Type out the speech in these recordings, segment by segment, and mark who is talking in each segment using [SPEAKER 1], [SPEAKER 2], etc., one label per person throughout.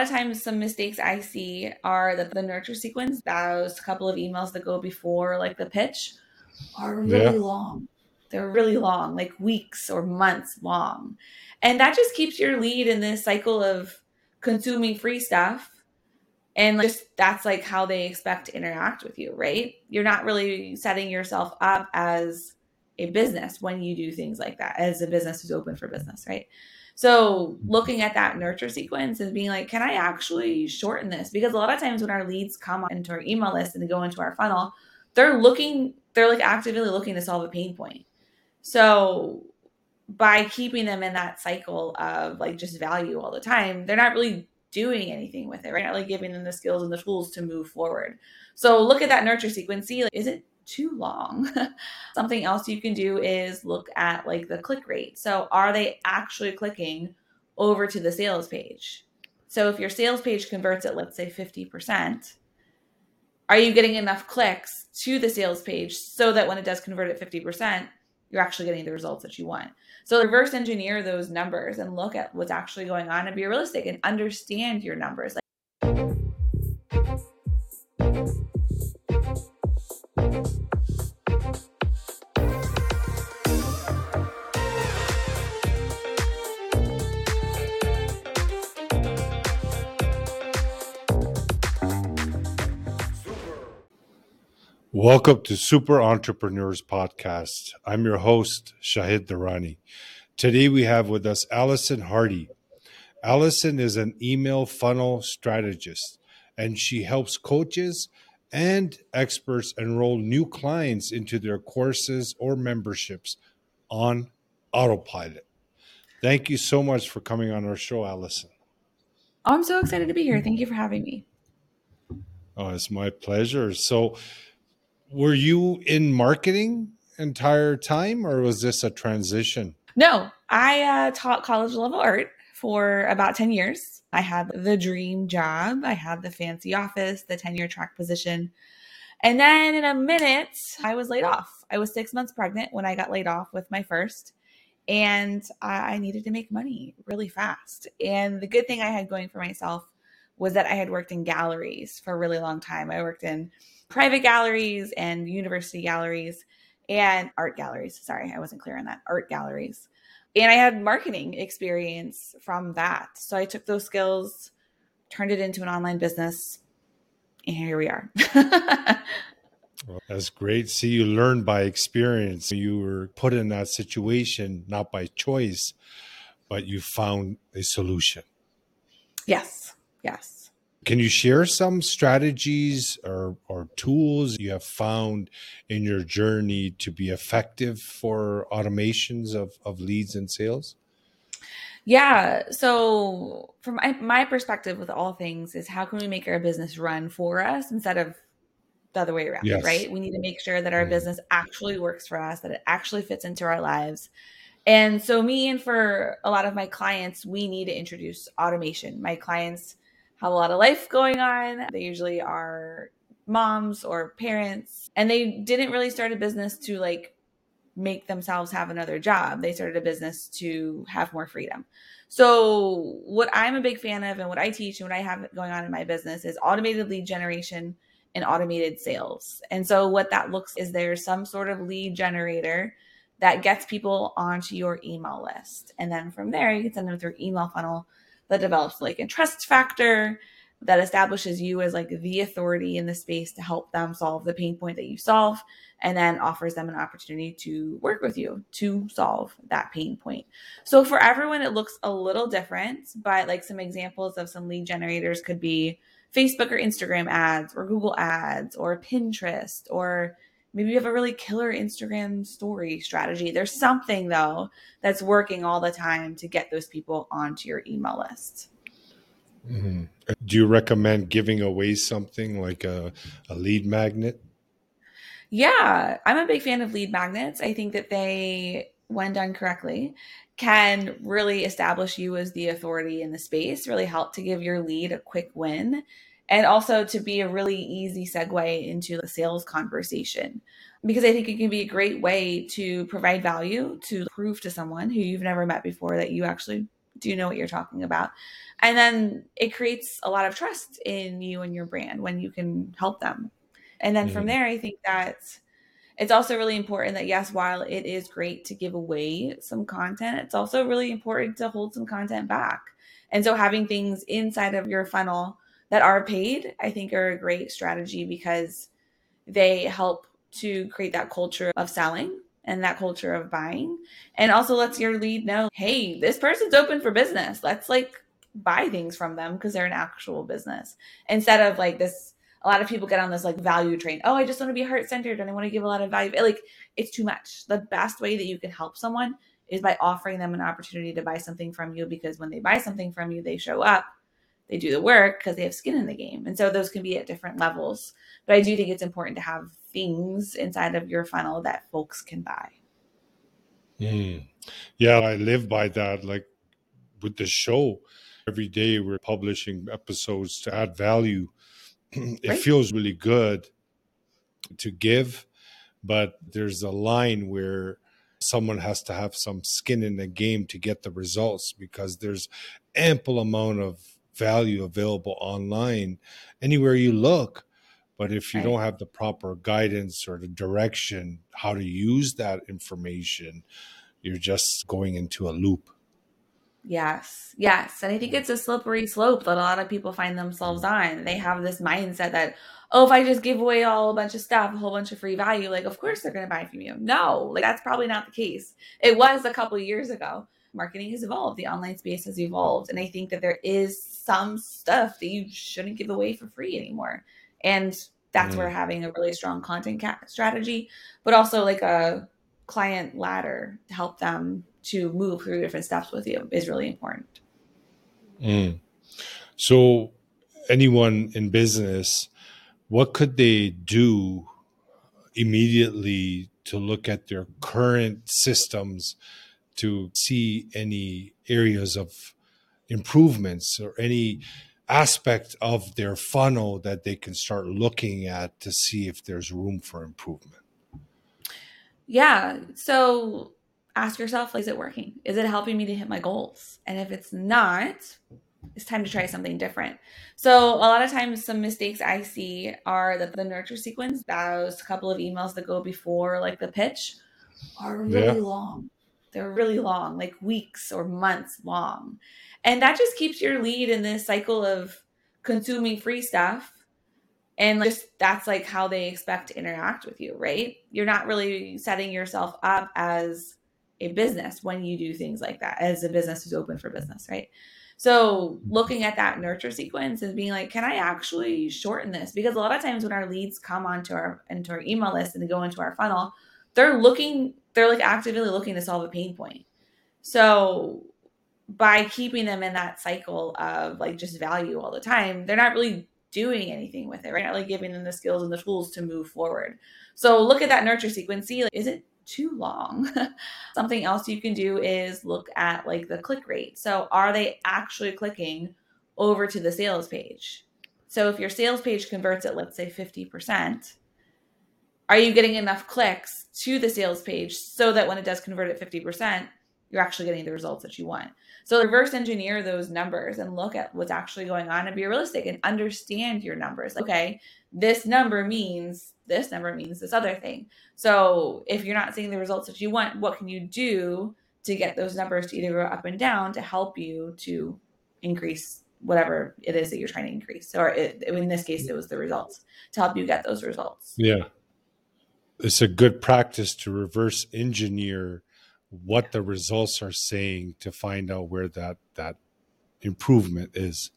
[SPEAKER 1] lot of times, some mistakes I see are that the nurture sequence, those couple of emails that go before like the pitch, are really yeah. long. They're really long, like weeks or months long. And that just keeps your lead in this cycle of consuming free stuff. And just that's like how they expect to interact with you, right? You're not really setting yourself up as a business when you do things like that, as a business who's open for business, right? So looking at that nurture sequence and being like, can I actually shorten this? Because a lot of times when our leads come into our email list and they go into our funnel, they're looking, they're like actively looking to solve a pain point. So by keeping them in that cycle of like just value all the time, they're not really doing anything with it, right? Not like giving them the skills and the tools to move forward. So look at that nurture sequence. See, like, is it too long. Something else you can do is look at like the click rate. So are they actually clicking over to the sales page? So if your sales page converts at let's say 50%, are you getting enough clicks to the sales page so that when it does convert at 50%, you're actually getting the results that you want? So reverse engineer those numbers and look at what's actually going on and be realistic and understand your numbers.
[SPEAKER 2] Welcome to Super Entrepreneurs Podcast. I'm your host, Shahid Durrani. Today we have with us Allison Hardy. Allison is an email funnel strategist, and she helps coaches and experts enroll new clients into their courses or memberships on autopilot. Thank you so much for coming on our show, Allison.
[SPEAKER 1] Oh, I'm so excited to be here. Thank you for having me.
[SPEAKER 2] Oh, it's my pleasure. So, were you in marketing entire time or was this a transition?
[SPEAKER 1] No, I uh, taught college level art for about 10 years. I had the dream job. I had the fancy office, the tenure track position. And then in a minute, I was laid off. I was six months pregnant when I got laid off with my first. And I needed to make money really fast. And the good thing I had going for myself was that I had worked in galleries for a really long time. I worked in private galleries and university galleries and art galleries. Sorry, I wasn't clear on that. Art galleries. And I had marketing experience from that. So I took those skills, turned it into an online business, and here we are.
[SPEAKER 2] well, that's great. See, you learn by experience. You were put in that situation not by choice, but you found a solution.
[SPEAKER 1] Yes. Yes.
[SPEAKER 2] Can you share some strategies or, or tools you have found in your journey to be effective for automations of, of leads and sales?
[SPEAKER 1] Yeah. So, from my, my perspective with all things, is how can we make our business run for us instead of the other way around, yes. right? We need to make sure that our mm-hmm. business actually works for us, that it actually fits into our lives. And so, me and for a lot of my clients, we need to introduce automation. My clients have a lot of life going on. They usually are moms or parents, and they didn't really start a business to like make themselves have another job. They started a business to have more freedom. So, what I'm a big fan of and what I teach and what I have going on in my business is automated lead generation and automated sales. And so, what that looks is there's some sort of lead generator that gets people onto your email list. And then from there, you can send them through email funnel that develops like a trust factor that establishes you as like the authority in the space to help them solve the pain point that you solve and then offers them an opportunity to work with you to solve that pain point. So for everyone it looks a little different, but like some examples of some lead generators could be Facebook or Instagram ads or Google ads or Pinterest or maybe you have a really killer Instagram story strategy. There's something though that's working all the time to get those people onto your email list.
[SPEAKER 2] Mm-hmm. Do you recommend giving away something like a, a lead magnet?
[SPEAKER 1] Yeah, I'm a big fan of lead magnets. I think that they, when done correctly, can really establish you as the authority in the space, really help to give your lead a quick win and also to be a really easy segue into the sales conversation because I think it can be a great way to provide value to prove to someone who you've never met before that you actually do know what you're talking about. And then it creates a lot of trust in you and your brand when you can help them. And then mm-hmm. from there, I think that it's also really important that, yes, while it is great to give away some content, it's also really important to hold some content back. And so having things inside of your funnel that are paid, I think are a great strategy because they help to create that culture of selling and that culture of buying. And also lets your lead know hey this person's open for business. Let's like buy things from them because they're an actual business. Instead of like this a lot of people get on this like value train. Oh i just want to be heart centered and i want to give a lot of value. Like it's too much. The best way that you can help someone is by offering them an opportunity to buy something from you because when they buy something from you they show up they do the work because they have skin in the game and so those can be at different levels but i do think it's important to have things inside of your funnel that folks can buy.
[SPEAKER 2] Mm. Yeah, I live by that. Like with the show, every day we're publishing episodes to add value. it right. feels really good to give, but there's a line where someone has to have some skin in the game to get the results because there's ample amount of value available online anywhere you look but if you right. don't have the proper guidance or the direction how to use that information, you're just going into a loop.
[SPEAKER 1] Yes, yes. And I think it's a slippery slope that a lot of people find themselves mm. on. They have this mindset that, oh, if I just give away all a bunch of stuff, a whole bunch of free value, like, of course they're going to buy from you. No, like, that's probably not the case. It was a couple years ago. Marketing has evolved, the online space has evolved. And I think that there is some stuff that you shouldn't give away for free anymore. And that's mm. where having a really strong content ca- strategy, but also like a client ladder to help them to move through different steps with you is really important.
[SPEAKER 2] Mm. So, anyone in business, what could they do immediately to look at their current systems to see any areas of improvements or any aspect of their funnel that they can start looking at to see if there's room for improvement?
[SPEAKER 1] Yeah. So ask yourself is it working? Is it helping me to hit my goals? And if it's not, it's time to try something different. So, a lot of times, some mistakes I see are that the nurture sequence, those couple of emails that go before like the pitch, are really yeah. long. They're really long, like weeks or months long. And that just keeps your lead in this cycle of consuming free stuff. And just that's like how they expect to interact with you, right? You're not really setting yourself up as a business when you do things like that, as a business who's open for business, right? So looking at that nurture sequence and being like, can I actually shorten this? Because a lot of times when our leads come onto our into our email list and they go into our funnel, they're looking, they're like actively looking to solve a pain point. So by keeping them in that cycle of like just value all the time, they're not really doing anything with it, right? Not like giving them the skills and the tools to move forward. So look at that nurture sequence. Like, is it too long? Something else you can do is look at like the click rate. So are they actually clicking over to the sales page? So if your sales page converts at let's say 50%, are you getting enough clicks to the sales page so that when it does convert at 50%, you're actually getting the results that you want? So reverse engineer those numbers and look at what's actually going on and be realistic and understand your numbers. Okay, this number means this number means this other thing. So if you're not seeing the results that you want, what can you do to get those numbers to either go up and down to help you to increase whatever it is that you're trying to increase? Or it, in this case, it was the results to help you get those results.
[SPEAKER 2] Yeah. It's a good practice to reverse engineer what the results are saying to find out where that that improvement is.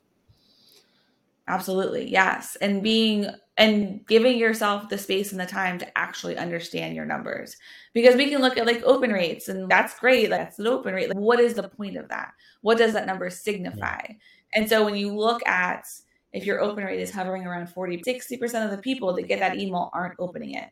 [SPEAKER 1] Absolutely yes and being and giving yourself the space and the time to actually understand your numbers because we can look at like open rates and that's great that's an open rate like what is the point of that? What does that number signify? Yeah. and so when you look at if your open rate is hovering around 40 60% of the people that get that email aren't opening it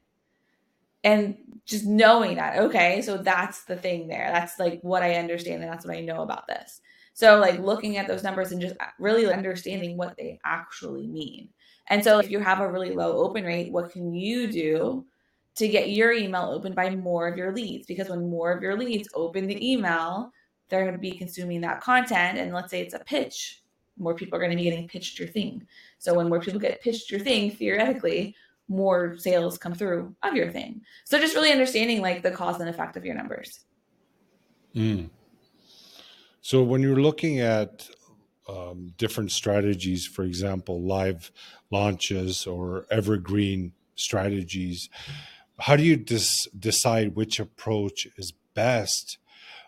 [SPEAKER 1] and just knowing that okay so that's the thing there that's like what i understand and that's what i know about this so like looking at those numbers and just really understanding what they actually mean and so if you have a really low open rate what can you do to get your email opened by more of your leads because when more of your leads open the email they're going to be consuming that content. And let's say it's a pitch, more people are going to be getting pitched your thing. So when more people get pitched your thing, theoretically, more sales come through of your thing. So just really understanding like the cause and effect of your numbers.
[SPEAKER 2] Mm. So when you're looking at um, different strategies, for example, live launches or evergreen strategies, how do you dis- decide which approach is best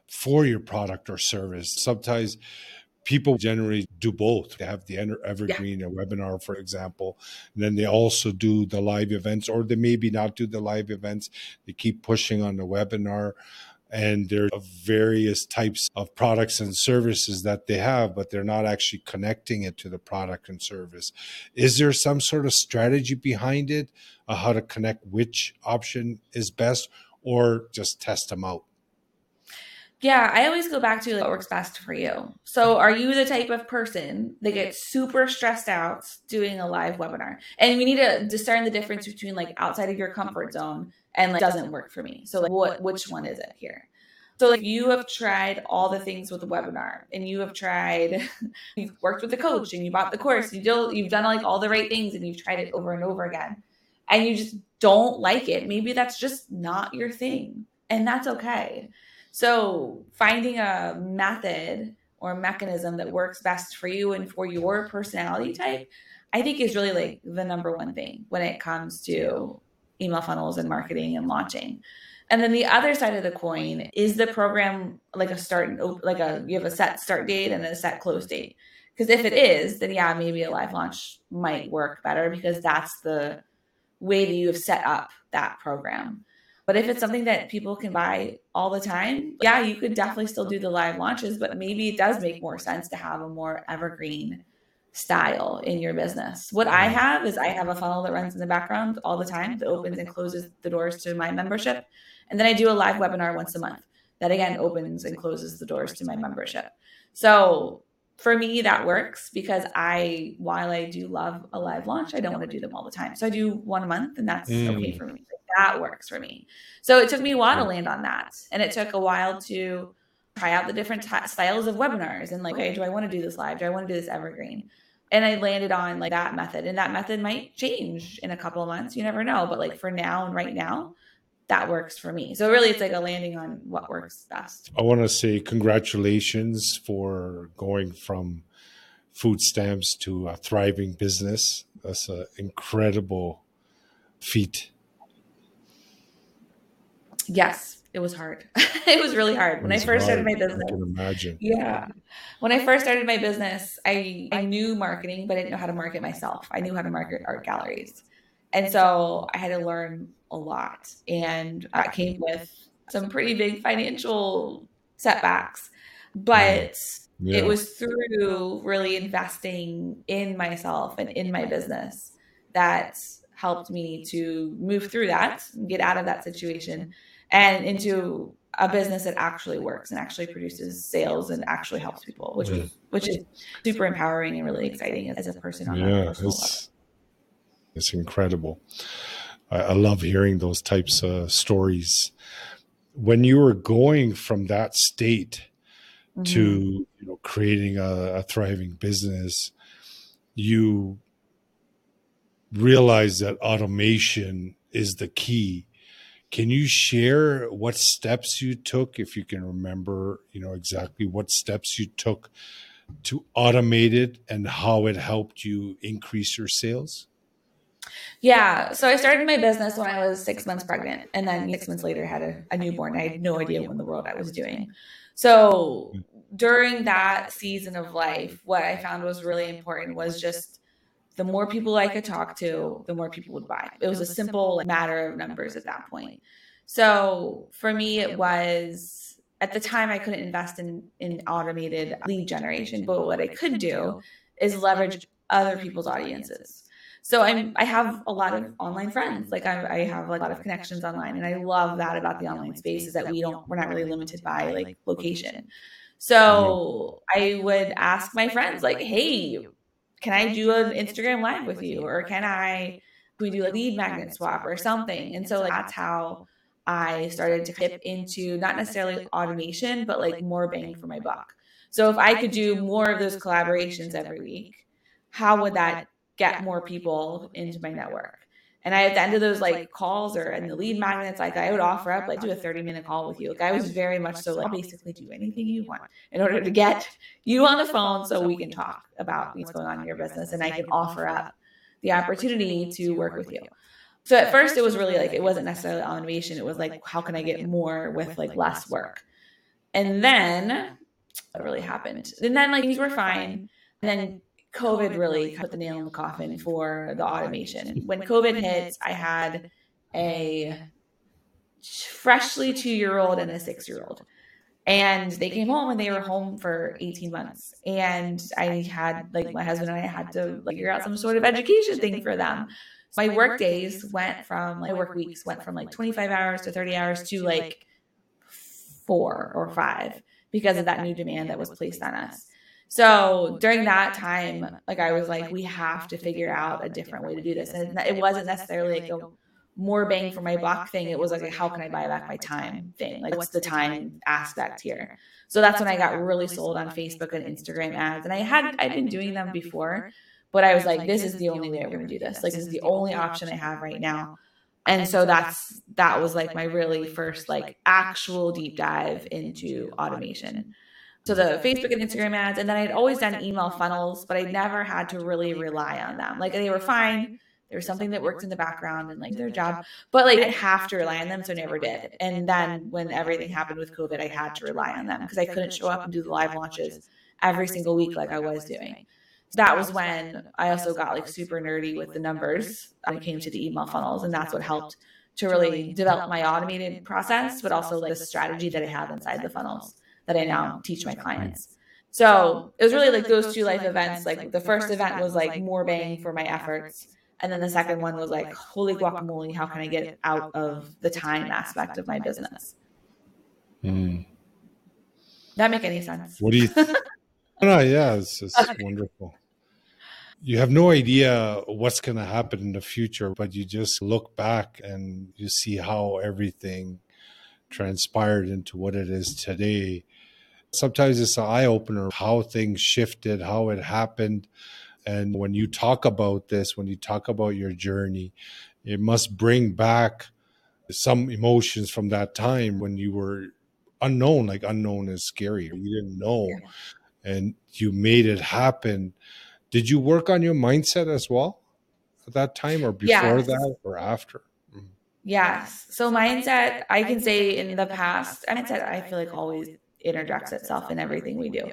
[SPEAKER 2] for your product or service? Sometimes people generally do both. They have the evergreen yeah. webinar, for example, and then they also do the live events, or they maybe not do the live events. They keep pushing on the webinar. And there are various types of products and services that they have, but they're not actually connecting it to the product and service. Is there some sort of strategy behind it, uh, how to connect which option is best, or just test them out?
[SPEAKER 1] Yeah, I always go back to what works best for you. So, are you the type of person that gets super stressed out doing a live webinar? And we need to discern the difference between like outside of your comfort zone and like doesn't work for me. So, like, what which one is it here? So, like, you have tried all the things with the webinar, and you have tried, you've worked with the coach, and you bought the course, you do, you've done like all the right things, and you've tried it over and over again, and you just don't like it. Maybe that's just not your thing, and that's okay so finding a method or mechanism that works best for you and for your personality type, I think is really like the number one thing when it comes to email funnels and marketing and launching. And then the other side of the coin is the program like a start like a you have a set start date and a set close date. Because if it is, then yeah, maybe a live launch might work better because that's the way that you have set up that program. But if it's something that people can buy all the time, yeah, you could definitely still do the live launches, but maybe it does make more sense to have a more evergreen style in your business. What I have is I have a funnel that runs in the background all the time that opens and closes the doors to my membership. And then I do a live webinar once a month that again opens and closes the doors to my membership. So for me, that works because I, while I do love a live launch, I don't want to do them all the time. So I do one a month and that's mm. okay for me that works for me. So it took me a while to land on that. And it took a while to try out the different t- styles of webinars and like, okay, do I want to do this live? Do I want to do this evergreen? And I landed on like that method. And that method might change in a couple of months. You never know. But like for now and right now, that works for me. So really it's like a landing on what works best.
[SPEAKER 2] I want to say congratulations for going from food stamps to a thriving business. That's an incredible feat.
[SPEAKER 1] Yes, it was hard. it was really hard when I first hard. started my business.
[SPEAKER 2] I can imagine.
[SPEAKER 1] Yeah. When I first started my business, I, I knew marketing, but I didn't know how to market myself. I knew how to market art galleries. And so I had to learn a lot. And that came with some pretty big financial setbacks. Mm. But yeah. it was through really investing in myself and in my business that helped me to move through that, get out of that situation, and into a business that actually works and actually produces sales and actually helps people, which was which is super empowering and really exciting as a person. On yeah,
[SPEAKER 2] it's level. it's incredible. I, I love hearing those types of stories. When you were going from that state mm-hmm. to you know creating a, a thriving business, you realize that automation is the key. Can you share what steps you took, if you can remember, you know, exactly what steps you took to automate it and how it helped you increase your sales?
[SPEAKER 1] Yeah. So I started my business when I was six months pregnant. And then six months later had a, a newborn. I had no idea what in the world I was doing. So during that season of life, what I found was really important was just the more people I could talk to, the more people would buy. It was a simple matter of numbers at that point. So for me, it was at the time I couldn't invest in in automated lead generation, but what I could do is leverage other people's audiences. So I'm I have a lot of online friends. Like I, I have a lot of connections online, and I love that about the online space is that we don't we're not really limited by like location. So mm-hmm. I would ask my friends like, "Hey, can I do an Instagram live with you? Or can I, we do a lead magnet swap or something? And so like, that's how I started to dip into not necessarily automation, but like more bang for my buck. So if I could do more of those collaborations every week, how would that get more people into my network? And I, at the end of those like calls or in the lead magnets, like I would offer up, like do a 30 minute call with you. Like I was very much so like, basically do anything you want in order to get you on the phone so we can talk about what's going on in your business. And I can offer up the opportunity to work with you. So at first it was really like, it wasn't necessarily automation. It was like, how can I get more with like less work? And then what really happened? And then like things were fine. And then COVID really put the nail in the coffin for the automation. When COVID hit, I had a freshly two year old and a six year old. And they came home and they were home for 18 months. And I had, like, my husband and I had to like, figure out some sort of education thing for them. My work days went from, like, work weeks went from like 25 hours to 30 hours to like four or five because of that new demand that was placed on us. So during that time, like I was like, we have to figure out a different way to do this. And it wasn't necessarily like a more bang for my buck thing. It was like, how can I buy back my time thing? Like, what's the time aspect here? So that's when I got really sold on Facebook and Instagram ads. And I had, I'd been doing them before, but I was like, this is the only way we're going to do this. Like, this is the only option I have right now. And so that's, that was like my really first, like, actual deep dive into automation. So the Facebook and Instagram ads, and then I'd always done email funnels, but I never had to really rely on them. Like they were fine. There was something that worked in the background and like their job, but like I didn't have to rely on them, so I never did. And then when everything happened with COVID, I had to rely on them because I couldn't show up and do the live launches every single week like I was doing. So that was when I also got like super nerdy with the numbers when it came to the email funnels, and that's what helped to really develop my automated process, but also like the strategy that I have inside the funnels that I now teach my clients. So it was really like those two life events. Like the first event was like more bang for my efforts. And then the second one was like, holy guacamole, how can I get out of the time aspect of my business? Mm. That make any sense?
[SPEAKER 2] What do you? Th- no, yeah, it's just wonderful. You have no idea what's going to happen in the future, but you just look back and you see how everything transpired into what it is today sometimes it's an eye opener how things shifted, how it happened. And when you talk about this, when you talk about your journey, it must bring back some emotions from that time when you were unknown. Like unknown is scary. You didn't know. And you made it happen. Did you work on your mindset as well at that time or before yes. that or after?
[SPEAKER 1] Mm. Yes. So mindset, I can say in the past, mindset I feel like always interjects itself in everything we do.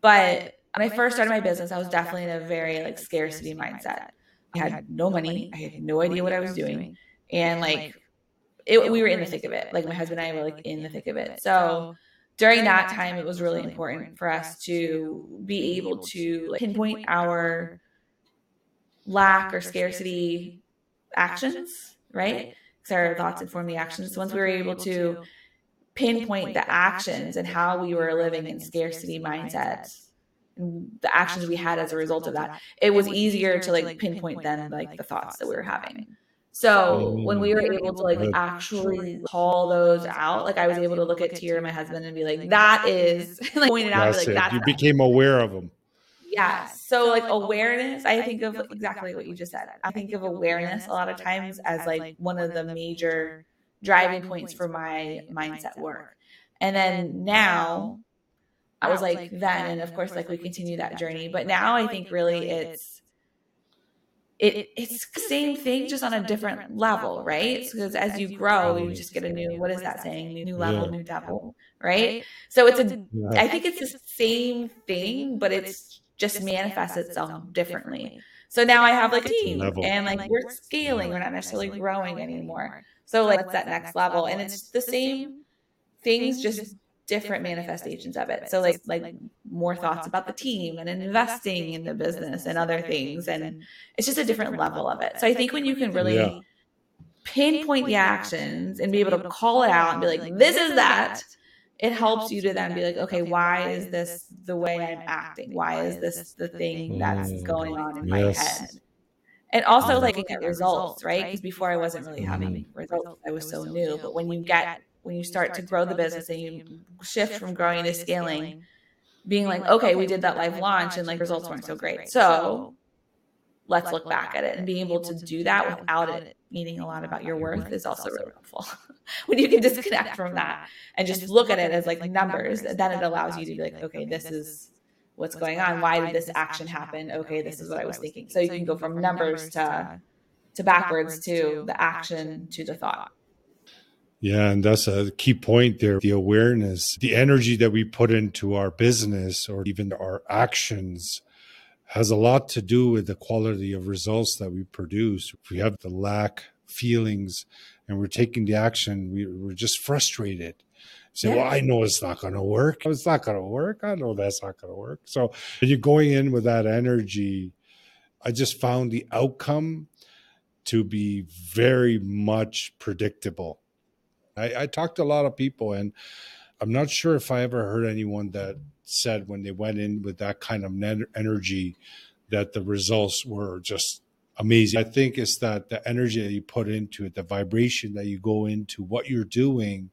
[SPEAKER 1] But when I first started my business, I was definitely in a very like scarcity mindset. I had no money. I had no idea what I was doing. And like it, we were in the thick of it. Like my husband and I were like in the thick of it. So during that time, it was really important for us to be able to pinpoint our lack or scarcity actions, right? Because our thoughts inform the actions. So Once we were able to pinpoint the actions and how we were living in scarcity mindsets. the actions we had as a result of that it was easier to like pinpoint than like the thoughts that we were having. so when we were able to like actually call those out like i was able to look at Tier, and my husband and be like that is like point it out
[SPEAKER 2] like that's you became aware of them
[SPEAKER 1] yeah so like awareness i think of exactly what you just said. i think of awareness a lot of times as like one of the major driving points for my mindset work. And then now I was like then and of course like we continue that journey, but now I think really it's it it's the same thing just on a different level, right? Because as you grow, you just get a new what is that saying? New level, new devil, right? So it's a I think it's the same thing, but it's just manifests itself differently. So now I have like a team and like we're scaling, we're not necessarily growing anymore. So like what's that next level? And it's the same things, just different manifestations of it. So like like more thoughts about the team and investing in the business and other things. And it's just a different level of it. So I think when you can really yeah. pinpoint the actions and be able to call it out and be like, this is that, it helps you to then be like, okay, why is this the way I'm acting? Why is this the thing that's going on in my head? And also like get results, right? Because before I wasn't really having results. I was so new. But when you get when you start to grow the business and you shift from growing to scaling, being like, okay, we did that live launch and like results weren't so great. So let's look back at it and being able to do that without it meaning a lot about your worth is also really helpful. when you can disconnect from that and just look at it as like numbers, then it allows you to be like, okay, this is what's going on. Why did this action happen? Okay, this is what I was thinking. So you can go from numbers to to backwards to the action to the thought.
[SPEAKER 2] Yeah, and that's a key point there. The awareness, the energy that we put into our business or even our actions has a lot to do with the quality of results that we produce. If we have the lack feelings and we're taking the action, we, we're just frustrated. Say, yeah. well, I know it's not going to work. It's not going to work. I know that's not going to work. So you're going in with that energy. I just found the outcome to be very much predictable. I, I talked to a lot of people, and I'm not sure if I ever heard anyone that said when they went in with that kind of energy that the results were just amazing. I think it's that the energy that you put into it, the vibration that you go into what you're doing,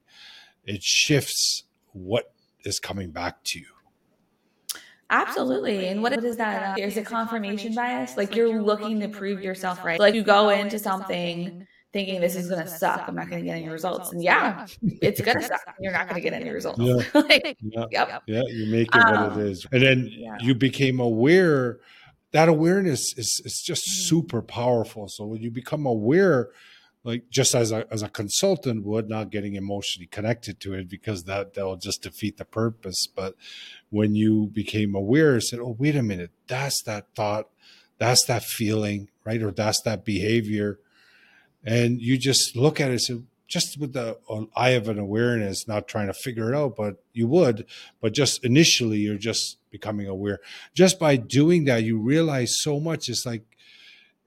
[SPEAKER 2] it shifts what is coming back to you.
[SPEAKER 1] Absolutely. And what is that? Uh, is it confirmation bias? Like you're looking to prove yourself right. Like you go into something thinking this is going to suck. I'm not going to get any results. And yeah, it's going to suck. You're not going to get any results. Yeah. like,
[SPEAKER 2] yeah. Yep. yeah. You make it um, what it um. And then yeah. you became aware. That awareness is, is just mm. super powerful. So when you become aware, like just as a, as a consultant would, not getting emotionally connected to it because that, that will just defeat the purpose. But when you became aware, said, oh, wait a minute, that's that thought, that's that feeling, right? Or that's that behavior and you just look at it so just with the uh, eye of an awareness not trying to figure it out but you would but just initially you're just becoming aware just by doing that you realize so much it's like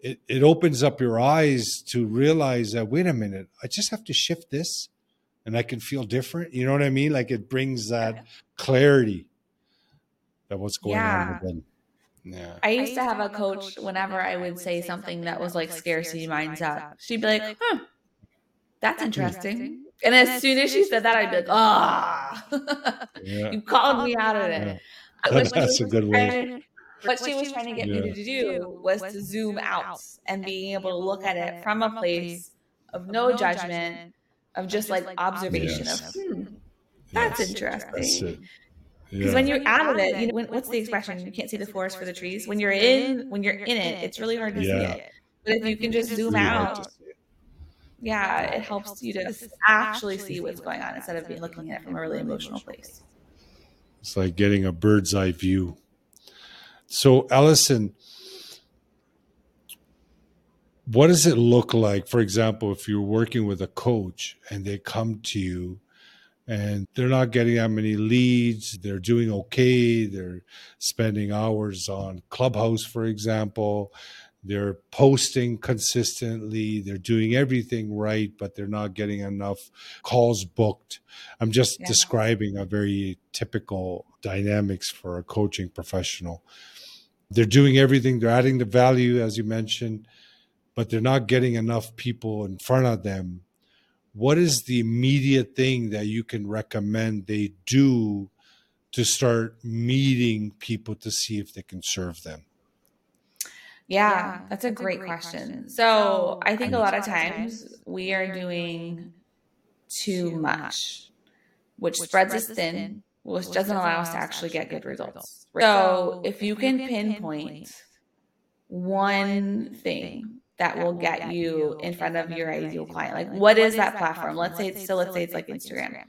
[SPEAKER 2] it, it opens up your eyes to realize that wait a minute i just have to shift this and i can feel different you know what i mean like it brings that clarity that what's going yeah. on within
[SPEAKER 1] yeah. I used to have a coach whenever I would say something that was like scarcity mindset. She'd be like, huh, that's interesting. And as soon as she said that, I'd be like, ah, you called me out of it.
[SPEAKER 2] That's a good way.
[SPEAKER 1] What she was trying to get me to do was to zoom out and being able to look at it from a place of no judgment, of just like observation of, hmm, that's interesting. Because yeah. when you're out of it, you know, when, what's the expression? You can't see the forest for the trees. When you're in, when you're in it, it's really hard to yeah. see it. But if you can just zoom really out, yeah, it helps you to actually see what's going on instead of being looking at it from a really emotional place.
[SPEAKER 2] It's like getting a bird's eye view. So, Allison, what does it look like, for example, if you're working with a coach and they come to you and they're not getting that many leads. They're doing okay. They're spending hours on Clubhouse, for example. They're posting consistently. They're doing everything right, but they're not getting enough calls booked. I'm just yeah. describing a very typical dynamics for a coaching professional. They're doing everything, they're adding the value, as you mentioned, but they're not getting enough people in front of them what is the immediate thing that you can recommend they do to start meeting people to see if they can serve them?
[SPEAKER 1] Yeah, yeah that's, a, great, great question. question. So, I think a lot of times we are doing too much, which, spreads us thin, which doesn't allow us to actually get good results. So, if you can pinpoint one thing that will get you in front of your ideal client. Like, what is that platform? Let's say it's still, let's say it's like Instagram.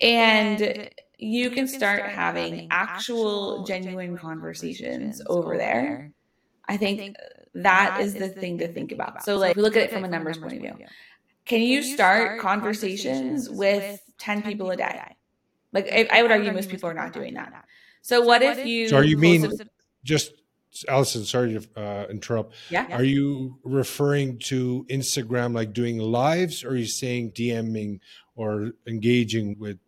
[SPEAKER 1] And you can start having actual, genuine conversations over there. I think that is the thing to think about. So, like, we look at it from a numbers point of view. Can you start conversations with 10 people a day? Like, I, would argue most people are not doing that. So, what if you.
[SPEAKER 2] So, you mean just Allison, sorry to uh, interrupt. Yeah. Are you referring to Instagram like doing lives, or are you saying DMing or engaging with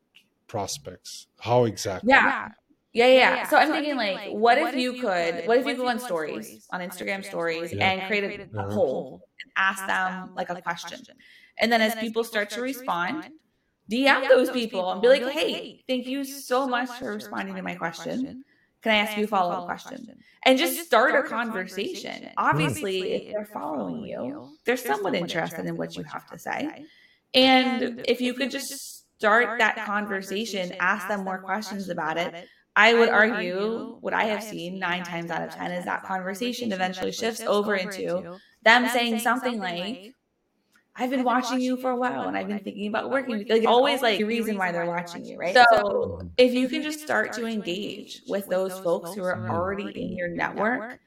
[SPEAKER 2] prospects? How exactly?
[SPEAKER 1] Yeah. Yeah, yeah, yeah. So, so I'm thinking, like, like, what, if you could, what if you go on stories, on Instagram stories, yeah. and create a, a poll and ask them like a question. And then as people start to respond, DM those people and be like, hey, thank you so much for responding to my question. Can I ask you a follow up question? And just start a conversation. Obviously, if they're following you, they're somewhat interested in what you have to say. And if you could just start that conversation, ask them more questions about it I would argue what I have seen nine times out of 10 is that conversation eventually shifts over into them saying something like, I've been watching you for a while and I've been thinking about working with. Like, always like the reason why they're watching you, right? So if you can just start to engage with those folks who are already in your network,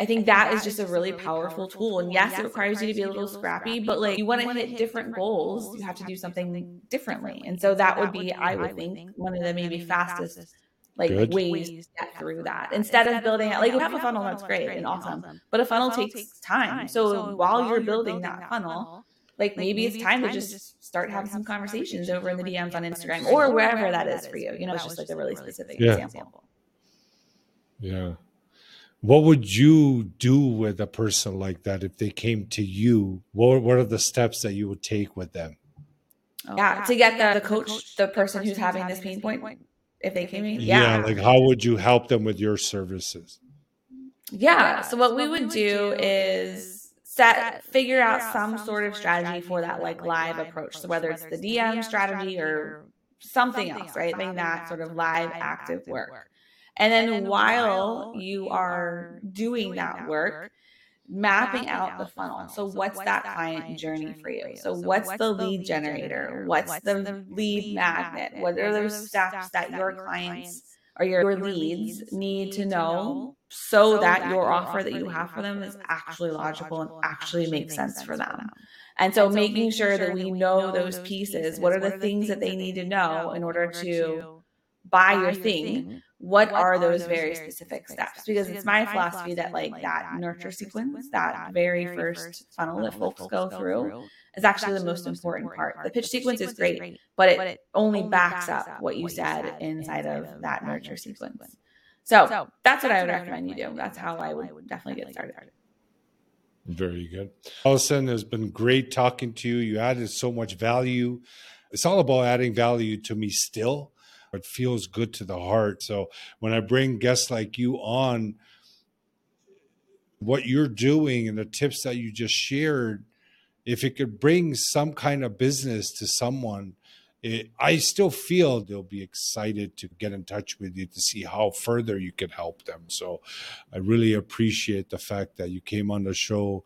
[SPEAKER 1] I think that is just a really powerful tool. And yes, it requires you to be a little scrappy, but like you want to hit different goals, you have to do something differently. And so that would be, I would think, one of the maybe fastest like Good. ways to get through that. instead of building it like you have a funnel that's great and awesome. but a funnel takes time. so while you're building that funnel like maybe it's time to just start having some conversations over in the DMs on Instagram or wherever that is for you. You know it's just like a really specific yeah. example.
[SPEAKER 2] Yeah. What would you do with a person like that if they came to you? What, what are the steps that you would take with them?
[SPEAKER 1] Yeah, to get the, the coach the person who's having this pain point if they came in.
[SPEAKER 2] Yeah. yeah. Like how would you help them with your services?
[SPEAKER 1] Yeah. yeah. So what, so we, would, would do is set figure out some sort of strategy for that like live approach. So whether it's the DM strategy or something else, right? Having that sort of live active work. And then while you are doing that work, mapping out the funnel. So, what's that client journey for you? So, what's the lead generator? What's the lead magnet? What are those steps that your clients or your leads need to know so that your offer that you have for them is actually logical and actually makes sense for them? And so, making sure that we know those pieces. What are the things that they need to know in order to buy your thing? What, what are, those, those very specific, steps? steps? Because it's my philosophy that like that nurture sequence, that very first funnel that folks go through is actually the most important part. The pitch sequence is great, but it only backs up what you said inside of that nurture sequence. So that's what I would recommend you do. That's how I would definitely get started.
[SPEAKER 2] Very good. Allison has been great talking to you. You added so much value. It's all about adding value to me still it feels good to the heart. So when I bring guests like you on, what you're doing and the tips that you just shared, if it could bring some kind of business to someone, it, I still feel they'll be excited to get in touch with you to see how further you can help them. So I really appreciate the fact that you came on the show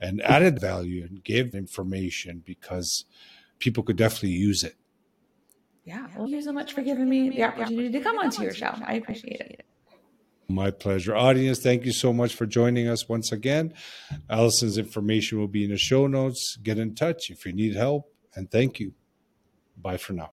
[SPEAKER 2] and added value and gave information because people could definitely use it.
[SPEAKER 1] Yeah. Well, thank you so much for giving me the opportunity to come onto your show. I appreciate it.
[SPEAKER 2] My pleasure. Audience, thank you so much for joining us once again. Allison's information will be in the show notes. Get in touch if you need help. And thank you. Bye for now.